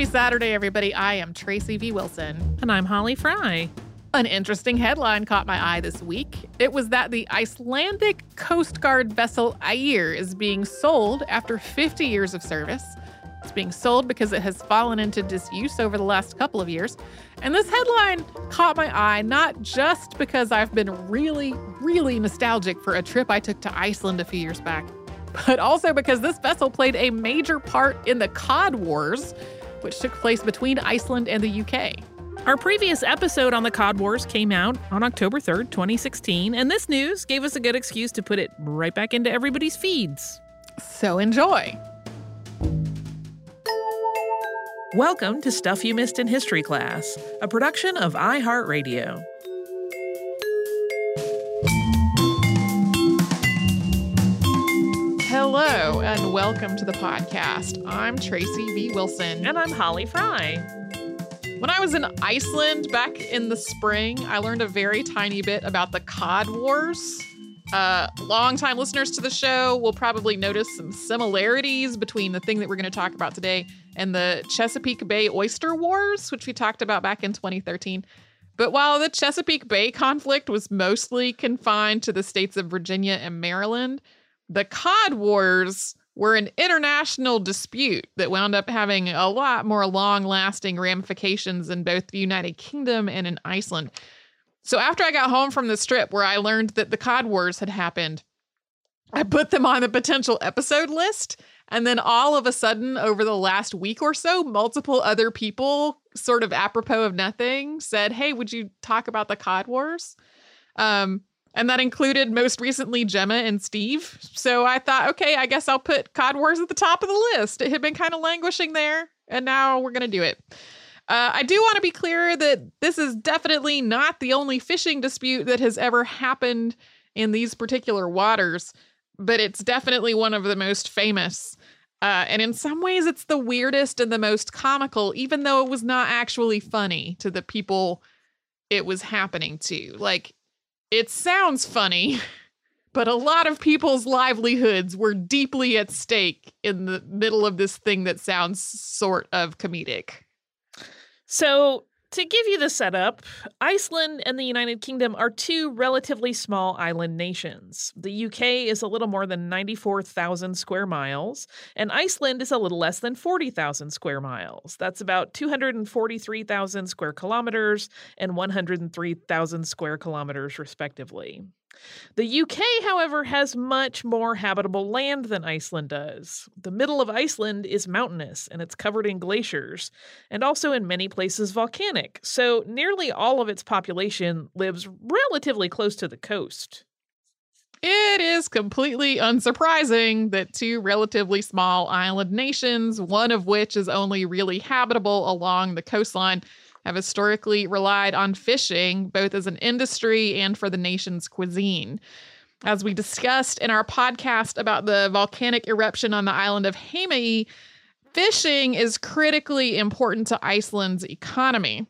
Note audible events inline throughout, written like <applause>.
Happy Saturday, everybody. I am Tracy V. Wilson. And I'm Holly Fry. An interesting headline caught my eye this week. It was that the Icelandic Coast Guard vessel Eir is being sold after 50 years of service. It's being sold because it has fallen into disuse over the last couple of years. And this headline caught my eye not just because I've been really, really nostalgic for a trip I took to Iceland a few years back, but also because this vessel played a major part in the Cod Wars, which took place between Iceland and the UK. Our previous episode on the Cod Wars came out on October 3rd, 2016, and this news gave us a good excuse to put it right back into everybody's feeds. So enjoy. Welcome to Stuff You Missed in History Class, a production of iHeartRadio. Hello, and welcome to the podcast. I'm Tracy V. Wilson. And I'm Holly Fry. When I was in Iceland back in the spring, I learned a very tiny bit about the Cod Wars. Uh, longtime listeners to the show will probably notice some similarities between the thing that we're going to talk about today and the Chesapeake Bay Oyster Wars, which we talked about back in 2013. But while the Chesapeake Bay conflict was mostly confined to the states of Virginia and Maryland, the Cod Wars were an international dispute that wound up having a lot more long lasting ramifications in both the United Kingdom and in Iceland. So after I got home from this trip where I learned that the Cod Wars had happened, I put them on the potential episode list. And then all of a sudden, over the last week or so, multiple other people, sort of apropos of nothing, said, Hey, would you talk about the Cod Wars? Um, and that included most recently Gemma and Steve. So I thought, okay, I guess I'll put Cod Wars at the top of the list. It had been kind of languishing there, and now we're going to do it. Uh, I do want to be clear that this is definitely not the only fishing dispute that has ever happened in these particular waters, but it's definitely one of the most famous. Uh, and in some ways, it's the weirdest and the most comical, even though it was not actually funny to the people it was happening to. Like, it sounds funny, <laughs> but a lot of people's livelihoods were deeply at stake in the middle of this thing that sounds sort of comedic. So, to give you the setup, Iceland and the United Kingdom are two relatively small island nations. The UK is a little more than 94,000 square miles, and Iceland is a little less than 40,000 square miles. That's about 243,000 square kilometers and 103,000 square kilometers, respectively. The UK, however, has much more habitable land than Iceland does. The middle of Iceland is mountainous and it's covered in glaciers, and also in many places volcanic, so nearly all of its population lives relatively close to the coast. It is completely unsurprising that two relatively small island nations, one of which is only really habitable along the coastline, have historically relied on fishing both as an industry and for the nation's cuisine. As we discussed in our podcast about the volcanic eruption on the island of Heimaey, fishing is critically important to Iceland's economy.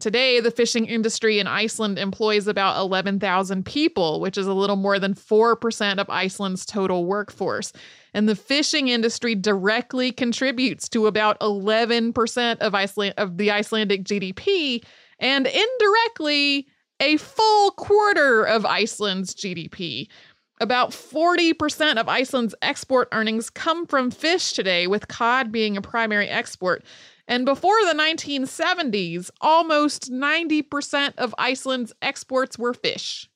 Today, the fishing industry in Iceland employs about 11,000 people, which is a little more than 4% of Iceland's total workforce. And the fishing industry directly contributes to about 11% of Iceland of the Icelandic GDP and indirectly a full quarter of Iceland's GDP. About 40% of Iceland's export earnings come from fish today, with cod being a primary export. And before the 1970s, almost 90% of Iceland's exports were fish.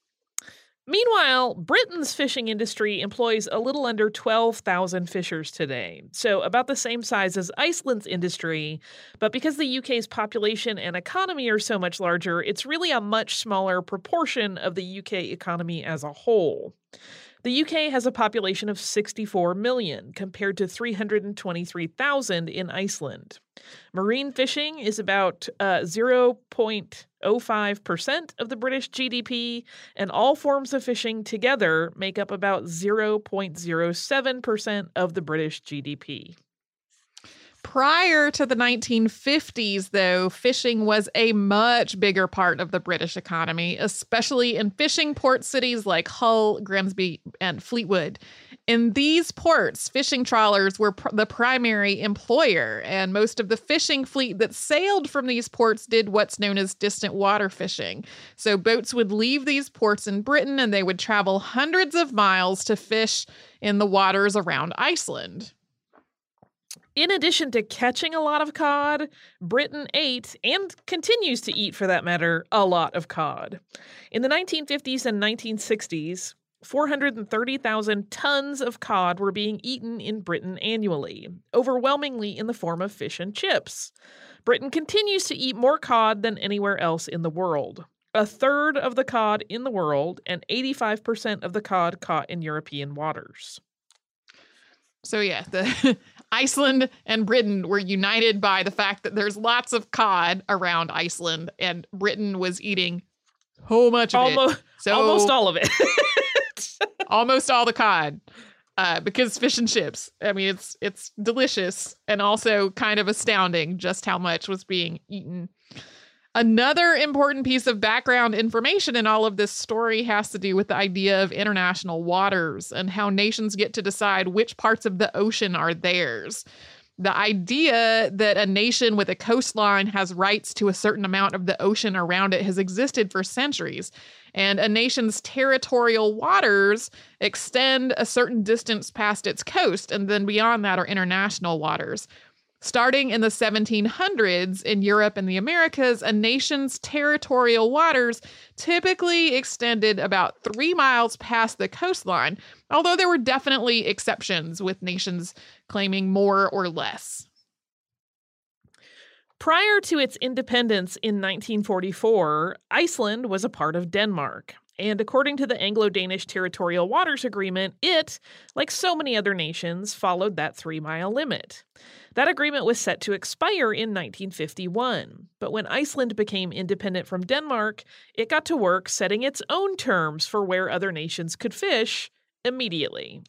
Meanwhile, Britain's fishing industry employs a little under 12,000 fishers today, so about the same size as Iceland's industry. But because the UK's population and economy are so much larger, it's really a much smaller proportion of the UK economy as a whole. The UK has a population of 64 million compared to 323,000 in Iceland. Marine fishing is about uh, 0.05% of the British GDP, and all forms of fishing together make up about 0.07% of the British GDP. Prior to the 1950s, though, fishing was a much bigger part of the British economy, especially in fishing port cities like Hull, Grimsby, and Fleetwood. In these ports, fishing trawlers were pr- the primary employer, and most of the fishing fleet that sailed from these ports did what's known as distant water fishing. So boats would leave these ports in Britain and they would travel hundreds of miles to fish in the waters around Iceland. In addition to catching a lot of cod, Britain ate, and continues to eat for that matter, a lot of cod. In the 1950s and 1960s, 430,000 tons of cod were being eaten in Britain annually, overwhelmingly in the form of fish and chips. Britain continues to eat more cod than anywhere else in the world. A third of the cod in the world and 85% of the cod caught in European waters. So, yeah, the <laughs> Iceland and Britain were united by the fact that there's lots of cod around Iceland, and Britain was eating so much of almost, it. So almost all of it. <laughs> almost all the cod. Uh, because fish and chips. I mean, it's it's delicious and also kind of astounding just how much was being eaten. Another important piece of background information in all of this story has to do with the idea of international waters and how nations get to decide which parts of the ocean are theirs. The idea that a nation with a coastline has rights to a certain amount of the ocean around it has existed for centuries. And a nation's territorial waters extend a certain distance past its coast, and then beyond that are international waters. Starting in the 1700s in Europe and the Americas, a nation's territorial waters typically extended about three miles past the coastline, although there were definitely exceptions with nations claiming more or less. Prior to its independence in 1944, Iceland was a part of Denmark. And according to the Anglo Danish Territorial Waters Agreement, it, like so many other nations, followed that three mile limit. That agreement was set to expire in 1951. But when Iceland became independent from Denmark, it got to work setting its own terms for where other nations could fish immediately.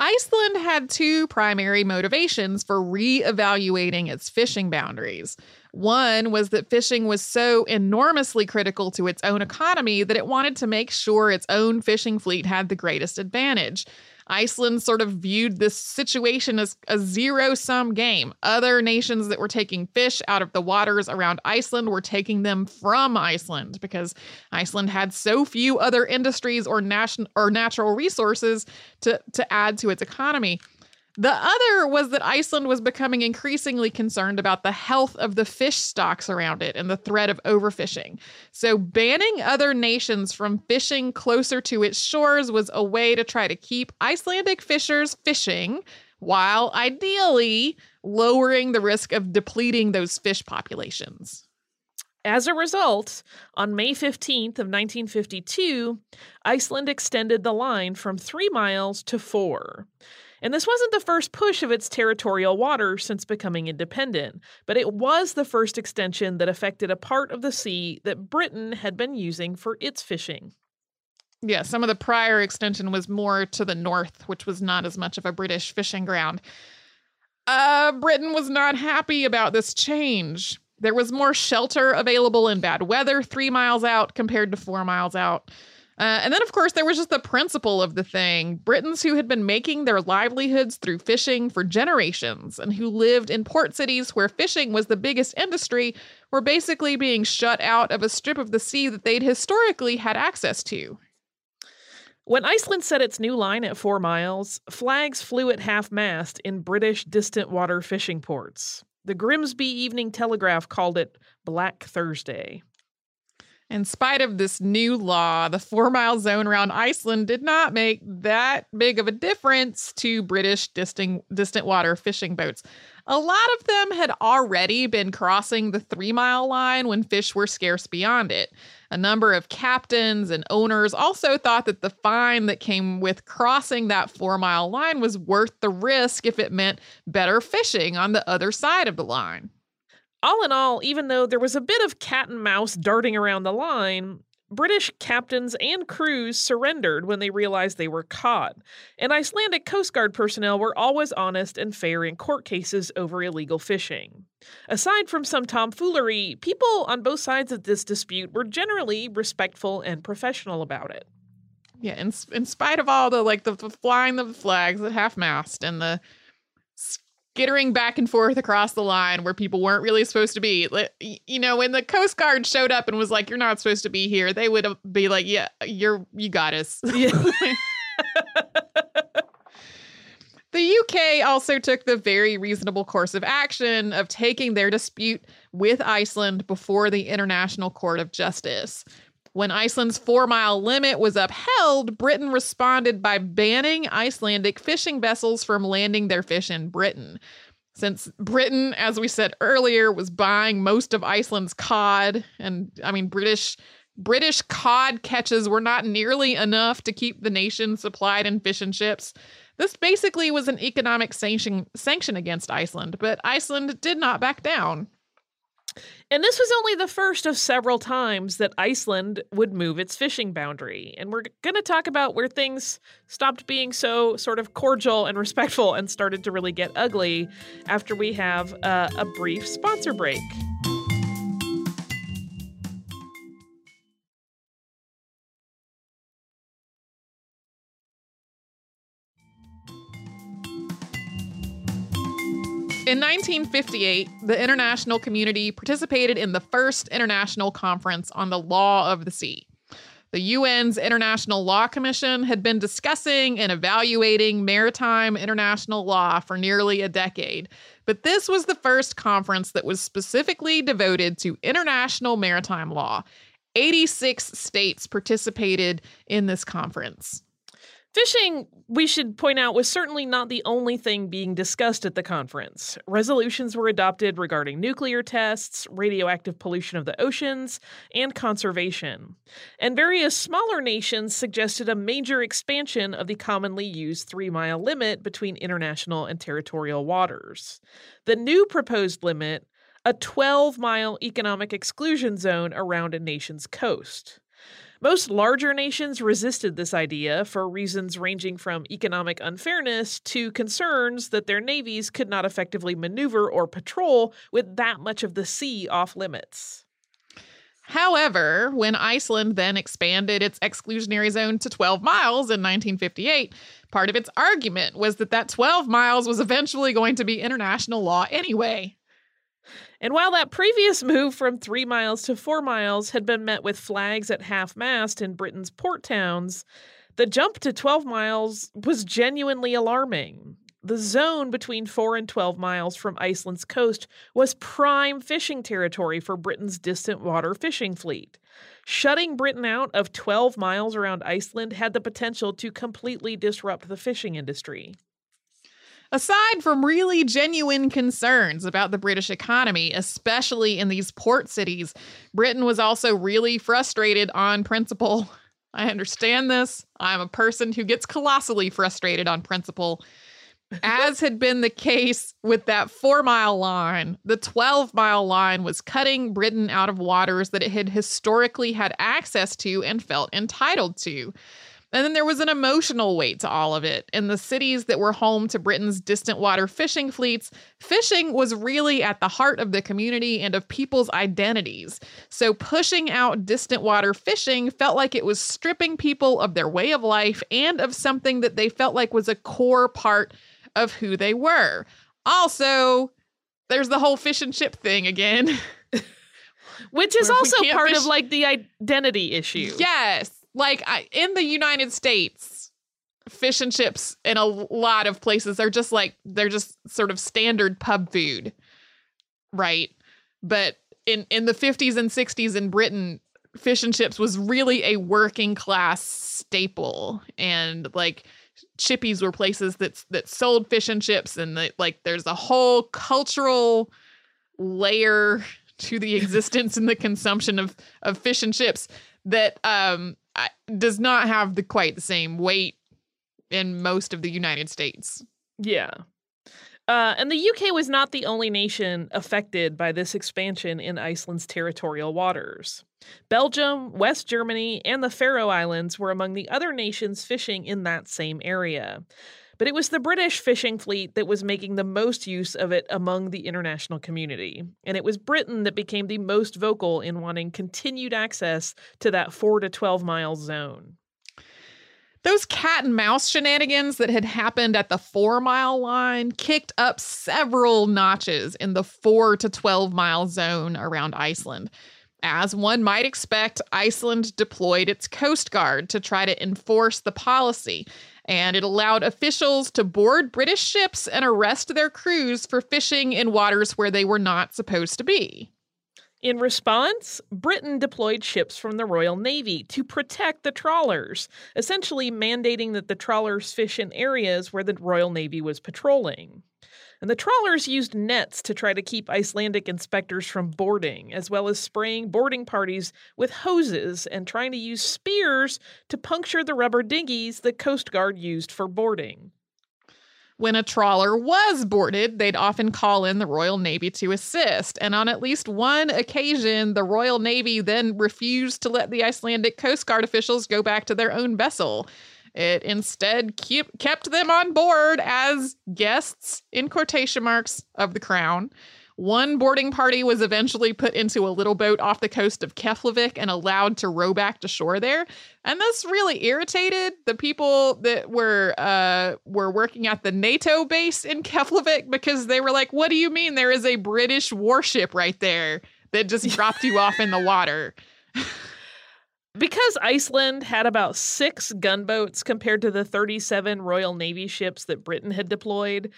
Iceland had two primary motivations for re-evaluating its fishing boundaries. One was that fishing was so enormously critical to its own economy that it wanted to make sure its own fishing fleet had the greatest advantage. Iceland sort of viewed this situation as a zero sum game. Other nations that were taking fish out of the waters around Iceland were taking them from Iceland because Iceland had so few other industries or, nation- or natural resources to, to add to its economy. The other was that Iceland was becoming increasingly concerned about the health of the fish stocks around it and the threat of overfishing. So, banning other nations from fishing closer to its shores was a way to try to keep Icelandic fishers fishing while ideally lowering the risk of depleting those fish populations. As a result, on May 15th of 1952, Iceland extended the line from 3 miles to 4. And this wasn't the first push of its territorial water since becoming independent, but it was the first extension that affected a part of the sea that Britain had been using for its fishing. Yeah, some of the prior extension was more to the north, which was not as much of a British fishing ground. Uh, Britain was not happy about this change. There was more shelter available in bad weather three miles out compared to four miles out. Uh, and then, of course, there was just the principle of the thing. Britons who had been making their livelihoods through fishing for generations and who lived in port cities where fishing was the biggest industry were basically being shut out of a strip of the sea that they'd historically had access to. When Iceland set its new line at four miles, flags flew at half mast in British distant water fishing ports. The Grimsby Evening Telegraph called it Black Thursday. In spite of this new law, the four mile zone around Iceland did not make that big of a difference to British distant, distant water fishing boats. A lot of them had already been crossing the three mile line when fish were scarce beyond it. A number of captains and owners also thought that the fine that came with crossing that four mile line was worth the risk if it meant better fishing on the other side of the line. All in all, even though there was a bit of cat and mouse darting around the line, British captains and crews surrendered when they realized they were caught, and Icelandic Coast Guard personnel were always honest and fair in court cases over illegal fishing. Aside from some tomfoolery, people on both sides of this dispute were generally respectful and professional about it. Yeah, in, in spite of all the like the, the flying the flags at half mast and the skittering back and forth across the line where people weren't really supposed to be. You know, when the Coast Guard showed up and was like, "You're not supposed to be here," they would be like, "Yeah, you're you got us." Yeah. <laughs> The UK also took the very reasonable course of action of taking their dispute with Iceland before the International Court of Justice. When Iceland's four mile limit was upheld, Britain responded by banning Icelandic fishing vessels from landing their fish in Britain. Since Britain, as we said earlier, was buying most of Iceland's cod, and I mean, British British cod catches were not nearly enough to keep the nation supplied in fish and chips. This basically was an economic sanction, sanction against Iceland, but Iceland did not back down. And this was only the first of several times that Iceland would move its fishing boundary. And we're going to talk about where things stopped being so sort of cordial and respectful and started to really get ugly after we have uh, a brief sponsor break. In 1958, the international community participated in the first international conference on the law of the sea. The UN's International Law Commission had been discussing and evaluating maritime international law for nearly a decade, but this was the first conference that was specifically devoted to international maritime law. 86 states participated in this conference. Fishing, we should point out, was certainly not the only thing being discussed at the conference. Resolutions were adopted regarding nuclear tests, radioactive pollution of the oceans, and conservation. And various smaller nations suggested a major expansion of the commonly used three mile limit between international and territorial waters. The new proposed limit, a 12 mile economic exclusion zone around a nation's coast. Most larger nations resisted this idea for reasons ranging from economic unfairness to concerns that their navies could not effectively maneuver or patrol with that much of the sea off limits. However, when Iceland then expanded its exclusionary zone to 12 miles in 1958, part of its argument was that that 12 miles was eventually going to be international law anyway. And while that previous move from three miles to four miles had been met with flags at half mast in Britain's port towns, the jump to 12 miles was genuinely alarming. The zone between 4 and 12 miles from Iceland's coast was prime fishing territory for Britain's distant water fishing fleet. Shutting Britain out of 12 miles around Iceland had the potential to completely disrupt the fishing industry. Aside from really genuine concerns about the British economy, especially in these port cities, Britain was also really frustrated on principle. <laughs> I understand this. I'm a person who gets colossally frustrated on principle. As had been the case with that four mile line, the 12 mile line was cutting Britain out of waters that it had historically had access to and felt entitled to. And then there was an emotional weight to all of it. In the cities that were home to Britain's distant water fishing fleets, fishing was really at the heart of the community and of people's identities. So pushing out distant water fishing felt like it was stripping people of their way of life and of something that they felt like was a core part of who they were. Also, there's the whole fish and chip thing again. <laughs> Which is also part fish- of like the identity issue. Yes like I, in the United States, fish and chips in a lot of places are just like they're just sort of standard pub food, right? But in in the 50s and 60s in Britain, fish and chips was really a working class staple and like chippies were places that that sold fish and chips and the, like there's a whole cultural layer to the <laughs> existence and the consumption of of fish and chips that um does not have the quite the same weight in most of the United States. Yeah. Uh, and the UK was not the only nation affected by this expansion in Iceland's territorial waters. Belgium, West Germany, and the Faroe Islands were among the other nations fishing in that same area. But it was the British fishing fleet that was making the most use of it among the international community. And it was Britain that became the most vocal in wanting continued access to that 4 to 12 mile zone. Those cat and mouse shenanigans that had happened at the four mile line kicked up several notches in the four to 12 mile zone around Iceland. As one might expect, Iceland deployed its Coast Guard to try to enforce the policy, and it allowed officials to board British ships and arrest their crews for fishing in waters where they were not supposed to be. In response, Britain deployed ships from the Royal Navy to protect the trawlers, essentially mandating that the trawlers fish in areas where the Royal Navy was patrolling. And the trawlers used nets to try to keep Icelandic inspectors from boarding, as well as spraying boarding parties with hoses and trying to use spears to puncture the rubber dinghies the Coast Guard used for boarding. When a trawler was boarded, they'd often call in the Royal Navy to assist. And on at least one occasion, the Royal Navy then refused to let the Icelandic Coast Guard officials go back to their own vessel. It instead keep, kept them on board as guests, in quotation marks, of the crown. One boarding party was eventually put into a little boat off the coast of Keflavik and allowed to row back to shore there. And this really irritated the people that were uh, were working at the NATO base in Keflavik because they were like, "What do you mean there is a British warship right there that just dropped you off in the water?" <laughs> Because Iceland had about six gunboats compared to the 37 Royal Navy ships that Britain had deployed,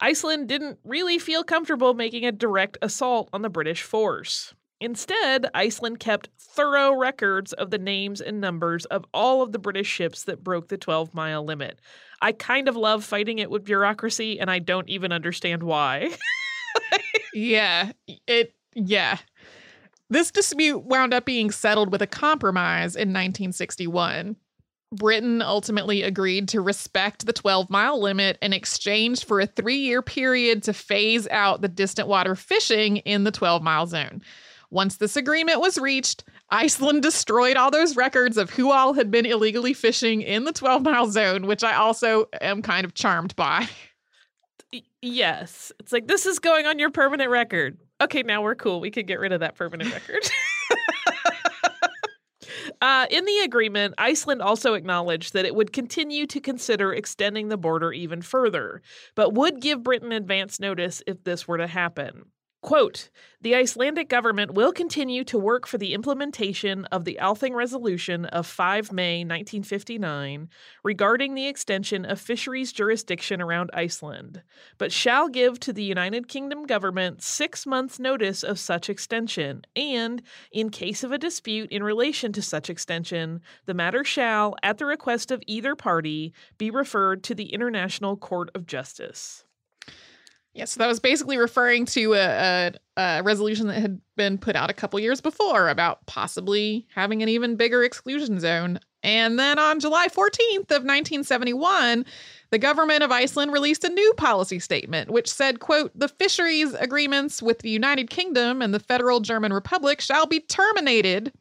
Iceland didn't really feel comfortable making a direct assault on the British force. Instead, Iceland kept thorough records of the names and numbers of all of the British ships that broke the 12 mile limit. I kind of love fighting it with bureaucracy, and I don't even understand why. <laughs> yeah, it, yeah. This dispute wound up being settled with a compromise in 1961. Britain ultimately agreed to respect the 12 mile limit in exchange for a three year period to phase out the distant water fishing in the 12 mile zone. Once this agreement was reached, Iceland <laughs> destroyed all those records of who all had been illegally fishing in the 12 mile zone, which I also am kind of charmed by. Yes. It's like, this is going on your permanent record. Okay, now we're cool. We could get rid of that permanent record. <laughs> Uh, in the agreement, Iceland also acknowledged that it would continue to consider extending the border even further, but would give Britain advance notice if this were to happen. Quote The Icelandic government will continue to work for the implementation of the Althing Resolution of 5 May 1959 regarding the extension of fisheries jurisdiction around Iceland, but shall give to the United Kingdom government six months' notice of such extension, and, in case of a dispute in relation to such extension, the matter shall, at the request of either party, be referred to the International Court of Justice. Yeah, so that was basically referring to a, a, a, resolution that had been put out a couple years before about possibly having an even bigger exclusion zone. And then on July 14th of 1971, the government of Iceland released a new policy statement which said, quote, "The fisheries agreements with the United Kingdom and the Federal German Republic shall be terminated."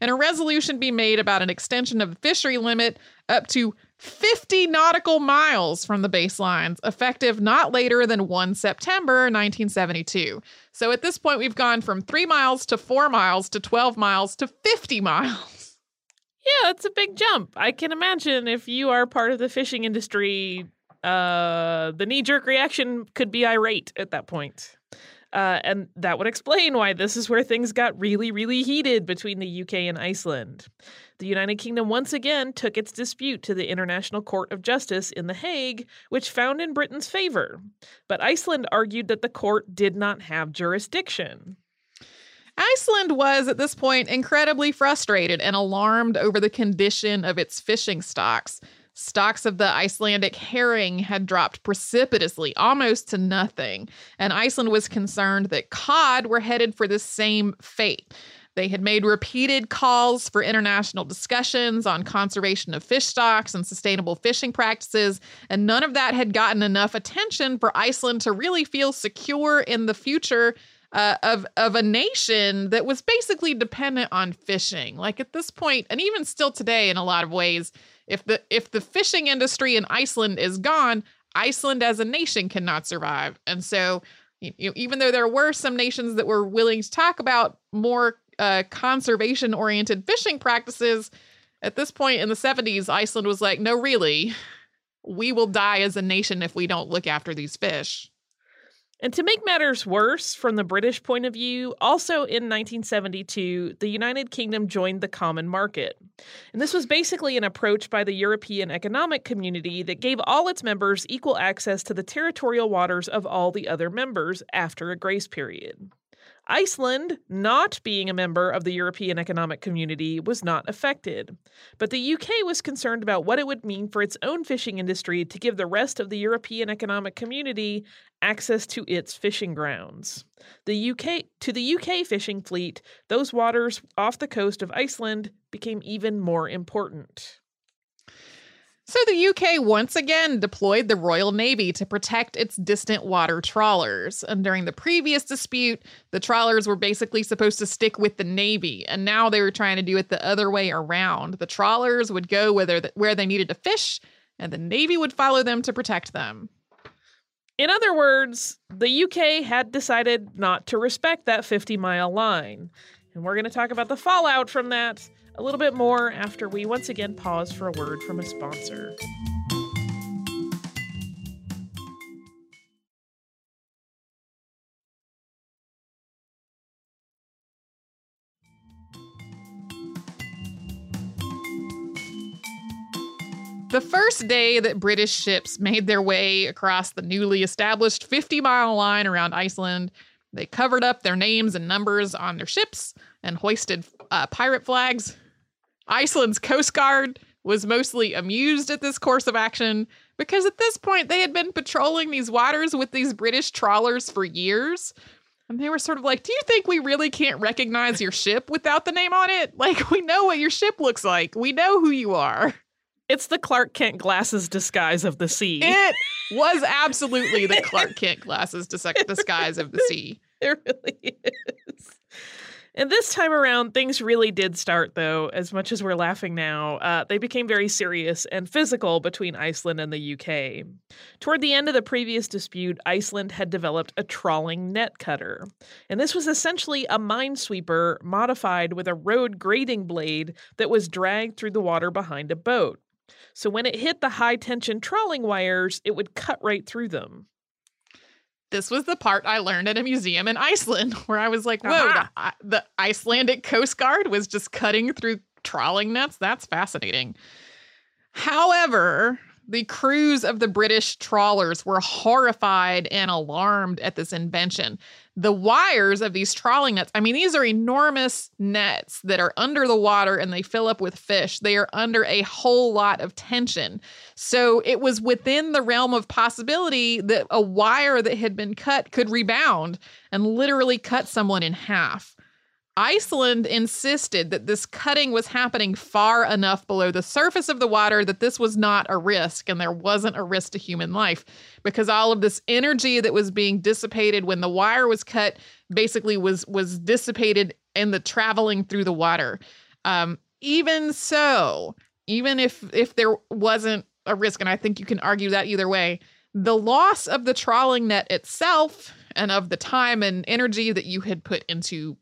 And a resolution be made about an extension of the fishery limit up to 50 nautical miles from the baselines, effective not later than 1 September 1972. So at this point, we've gone from three miles to four miles to 12 miles to 50 miles. Yeah, that's a big jump. I can imagine if you are part of the fishing industry, uh, the knee jerk reaction could be irate at that point. Uh, and that would explain why this is where things got really, really heated between the UK and Iceland. The United Kingdom once again took its dispute to the International Court of Justice in The Hague, which found in Britain's favor. But Iceland argued that the court did not have jurisdiction. Iceland was at this point incredibly frustrated and alarmed over the condition of its fishing stocks. Stocks of the Icelandic herring had dropped precipitously, almost to nothing, and Iceland was concerned that cod were headed for the same fate. They had made repeated calls for international discussions on conservation of fish stocks and sustainable fishing practices, and none of that had gotten enough attention for Iceland to really feel secure in the future uh, of of a nation that was basically dependent on fishing. Like at this point, and even still today, in a lot of ways, if the if the fishing industry in Iceland is gone, Iceland as a nation cannot survive. And so, you know, even though there were some nations that were willing to talk about more uh, conservation oriented fishing practices, At this point in the 70s, Iceland was like, no, really, we will die as a nation if we don't look after these fish. And to make matters worse from the British point of view, also in 1972, the United Kingdom joined the Common Market. And this was basically an approach by the European Economic Community that gave all its members equal access to the territorial waters of all the other members after a grace period. Iceland, not being a member of the European Economic Community, was not affected. But the UK was concerned about what it would mean for its own fishing industry to give the rest of the European Economic Community access to its fishing grounds. The UK to the UK fishing fleet, those waters off the coast of Iceland became even more important. So the UK once again deployed the Royal Navy to protect its distant water trawlers. And during the previous dispute, the trawlers were basically supposed to stick with the Navy, and now they were trying to do it the other way around. The trawlers would go where, where they needed to fish, and the Navy would follow them to protect them. In other words, the UK had decided not to respect that 50 mile line. And we're going to talk about the fallout from that a little bit more after we once again pause for a word from a sponsor. The first day that British ships made their way across the newly established 50 mile line around Iceland, they covered up their names and numbers on their ships and hoisted uh, pirate flags Iceland's Coast Guard was mostly amused at this course of action because at this point they had been patrolling these waters with these British trawlers for years. And they were sort of like, Do you think we really can't recognize your ship without the name on it? Like, we know what your ship looks like, we know who you are. It's the Clark Kent glasses disguise of the sea. It <laughs> was absolutely the Clark Kent glasses disguise of the sea. It really is. And this time around, things really did start, though, as much as we're laughing now. Uh, they became very serious and physical between Iceland and the UK. Toward the end of the previous dispute, Iceland had developed a trawling net cutter. And this was essentially a minesweeper modified with a road grading blade that was dragged through the water behind a boat. So when it hit the high tension trawling wires, it would cut right through them this was the part I learned at a museum in Iceland <laughs> where I was like, whoa, uh-huh. the, the, Icelandic Coast Guard was just cutting through trawling nets. That's fascinating. However, the crews of the British trawlers were horrified and alarmed at this invention. The wires of these trawling nets, I mean, these are enormous nets that are under the water and they fill up with fish. They are under a whole lot of tension. So it was within the realm of possibility that a wire that had been cut could rebound and literally cut someone in half. Iceland insisted that this cutting was happening far enough below the surface of the water that this was not a risk and there wasn't a risk to human life because all of this energy that was being dissipated when the wire was cut basically was was dissipated in the traveling through the water. Um, even so, even if if there wasn't a risk, and I think you can argue that either way, the loss of the trawling net itself and of the time and energy that you had put into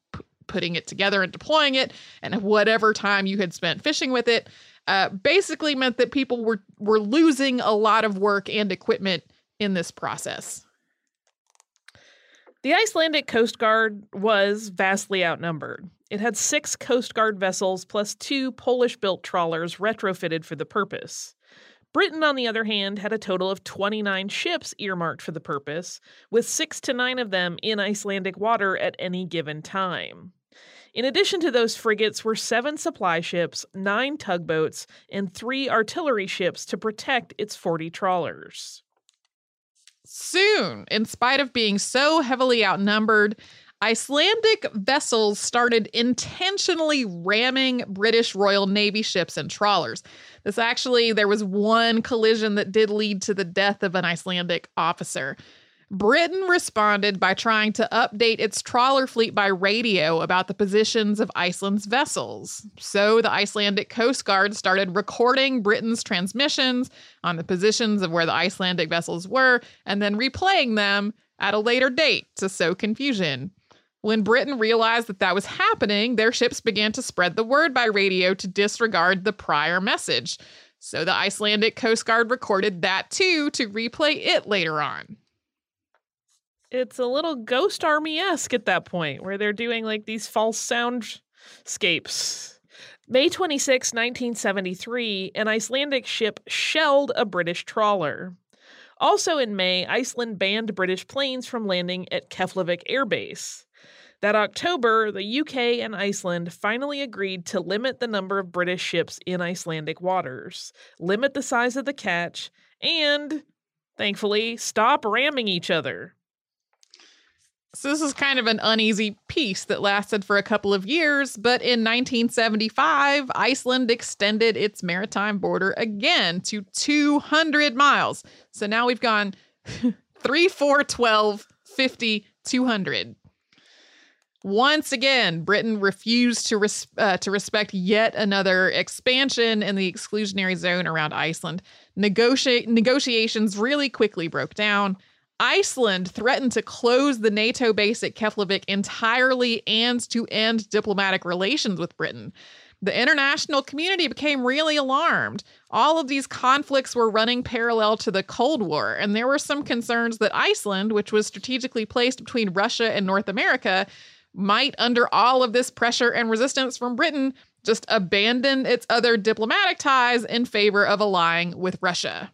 putting it together and deploying it, and whatever time you had spent fishing with it, uh, basically meant that people were were losing a lot of work and equipment in this process. The Icelandic Coast Guard was vastly outnumbered. It had six Coast Guard vessels plus two Polish built trawlers retrofitted for the purpose. Britain, on the other hand, had a total of 29 ships earmarked for the purpose, with six to nine of them in Icelandic water at any given time. In addition to those frigates were seven supply ships, nine tugboats, and three artillery ships to protect its 40 trawlers. Soon, in spite of being so heavily outnumbered, Icelandic vessels started intentionally ramming British Royal Navy ships and trawlers. This actually, there was one collision that did lead to the death of an Icelandic officer. Britain responded by trying to update its trawler fleet by radio about the positions of Iceland's vessels. So the Icelandic Coast Guard started recording Britain's transmissions on the positions of where the Icelandic vessels were and then replaying them at a later date to sow confusion. When Britain realized that that was happening, their ships began to spread the word by radio to disregard the prior message. So the Icelandic Coast Guard recorded that too to replay it later on. It's a little Ghost Army esque at that point, where they're doing like these false soundscapes. May 26, 1973, an Icelandic ship shelled a British trawler. Also in May, Iceland banned British planes from landing at Keflavik Air Base. That October, the UK and Iceland finally agreed to limit the number of British ships in Icelandic waters, limit the size of the catch, and, thankfully, stop ramming each other. So this is kind of an uneasy peace that lasted for a couple of years, but in 1975, Iceland extended its maritime border again to 200 miles. So now we've gone <laughs> 3, 4, 12, 50, 200. Once again, Britain refused to res- uh, to respect yet another expansion in the exclusionary zone around Iceland. Negoti- negotiations really quickly broke down. Iceland threatened to close the NATO base at Keflavik entirely and to end diplomatic relations with Britain. The international community became really alarmed. All of these conflicts were running parallel to the Cold War, and there were some concerns that Iceland, which was strategically placed between Russia and North America, might, under all of this pressure and resistance from Britain, just abandon its other diplomatic ties in favor of allying with Russia.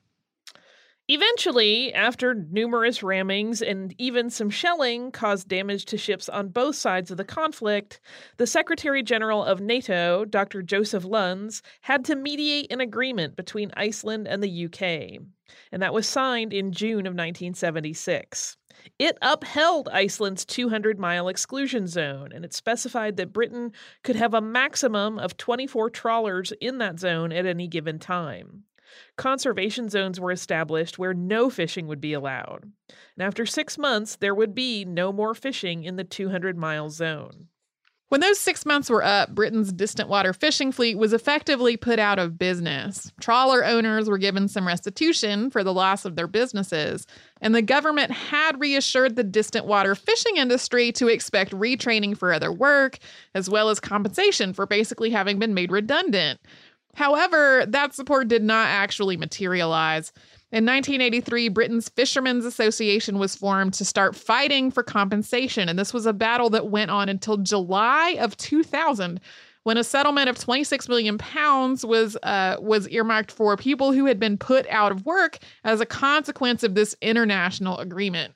Eventually, after numerous rammings and even some shelling caused damage to ships on both sides of the conflict, the Secretary General of NATO, Dr. Joseph Luns, had to mediate an agreement between Iceland and the UK, and that was signed in June of 1976. It upheld Iceland's 200 mile exclusion zone, and it specified that Britain could have a maximum of 24 trawlers in that zone at any given time. Conservation zones were established where no fishing would be allowed. And after six months, there would be no more fishing in the 200 mile zone. When those six months were up, Britain's distant water fishing fleet was effectively put out of business. Trawler owners were given some restitution for the loss of their businesses, and the government had reassured the distant water fishing industry to expect retraining for other work, as well as compensation for basically having been made redundant. However, that support did not actually materialize. In 1983, Britain's Fishermen's Association was formed to start fighting for compensation, and this was a battle that went on until July of 2000, when a settlement of 26 million pounds was uh, was earmarked for people who had been put out of work as a consequence of this international agreement.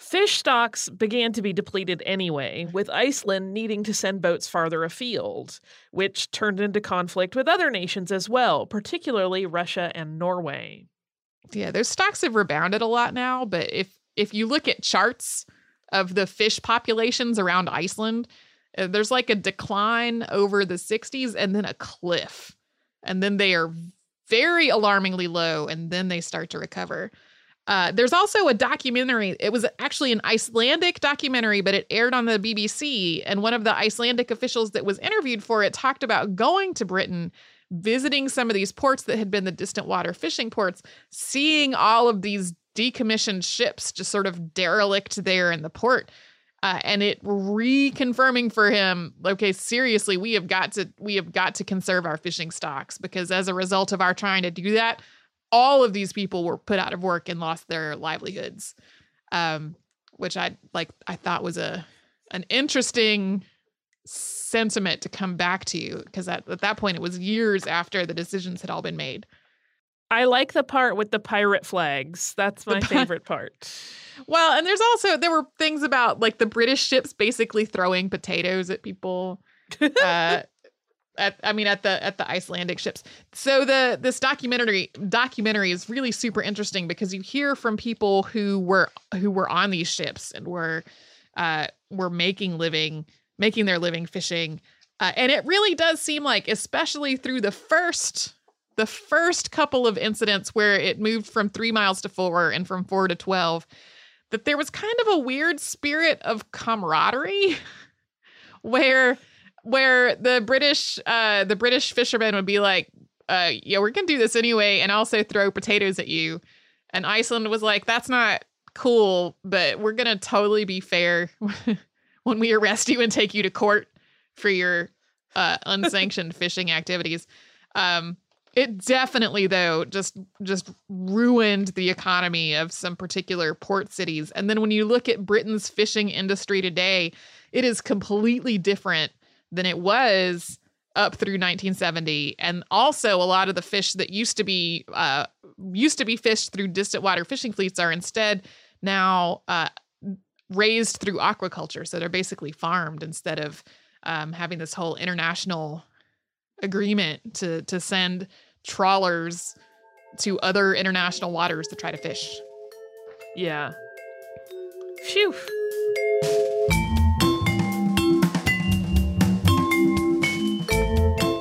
Fish stocks began to be depleted anyway, with Iceland needing to send boats farther afield, which turned into conflict with other nations as well, particularly Russia and Norway. Yeah, those stocks have rebounded a lot now, but if if you look at charts of the fish populations around Iceland, uh, there's like a decline over the 60s and then a cliff. And then they are very alarmingly low and then they start to recover. Uh, there's also a documentary. It was actually an Icelandic documentary, but it aired on the BBC. And one of the Icelandic officials that was interviewed for it talked about going to Britain, visiting some of these ports that had been the distant water fishing ports, seeing all of these decommissioned ships just sort of derelict there in the port. Uh, and it reconfirming for him okay seriously we have got to we have got to conserve our fishing stocks because as a result of our trying to do that all of these people were put out of work and lost their livelihoods um, which i like i thought was a an interesting sentiment to come back to because at, at that point it was years after the decisions had all been made I like the part with the pirate flags. That's my favorite part. well, and there's also there were things about like the British ships basically throwing potatoes at people. <laughs> Uh, at I mean at the at the Icelandic ships. So the this documentary documentary is really super interesting because you hear from people who were who were on these ships and were uh were making living making their living fishing. Uh, and it really does seem like especially through the first the first couple of incidents where it moved from 3 miles to 4 and from 4 to 12 that there was kind of a weird spirit of camaraderie <laughs> where where the British uh the British fishermen would be like, uh, yeah, we're gonna do this anyway, and also throw potatoes at you. And Iceland was like, that's not cool, but we're to totally be fair <laughs> when we arrest you and take you to court for your uh, unsanctioned fishing activities. Um, it definitely though just just ruined the economy of some particular port cities. And then when you look at Britain's fishing industry today, it is completely different than it was up through 1970 and also a lot of the fish that used to be uh, used to be fished through distant water fishing fleets are instead now uh, raised through aquaculture so they're basically farmed instead of um, having this whole international agreement to to send trawlers to other international waters to try to fish Yeah. Phew.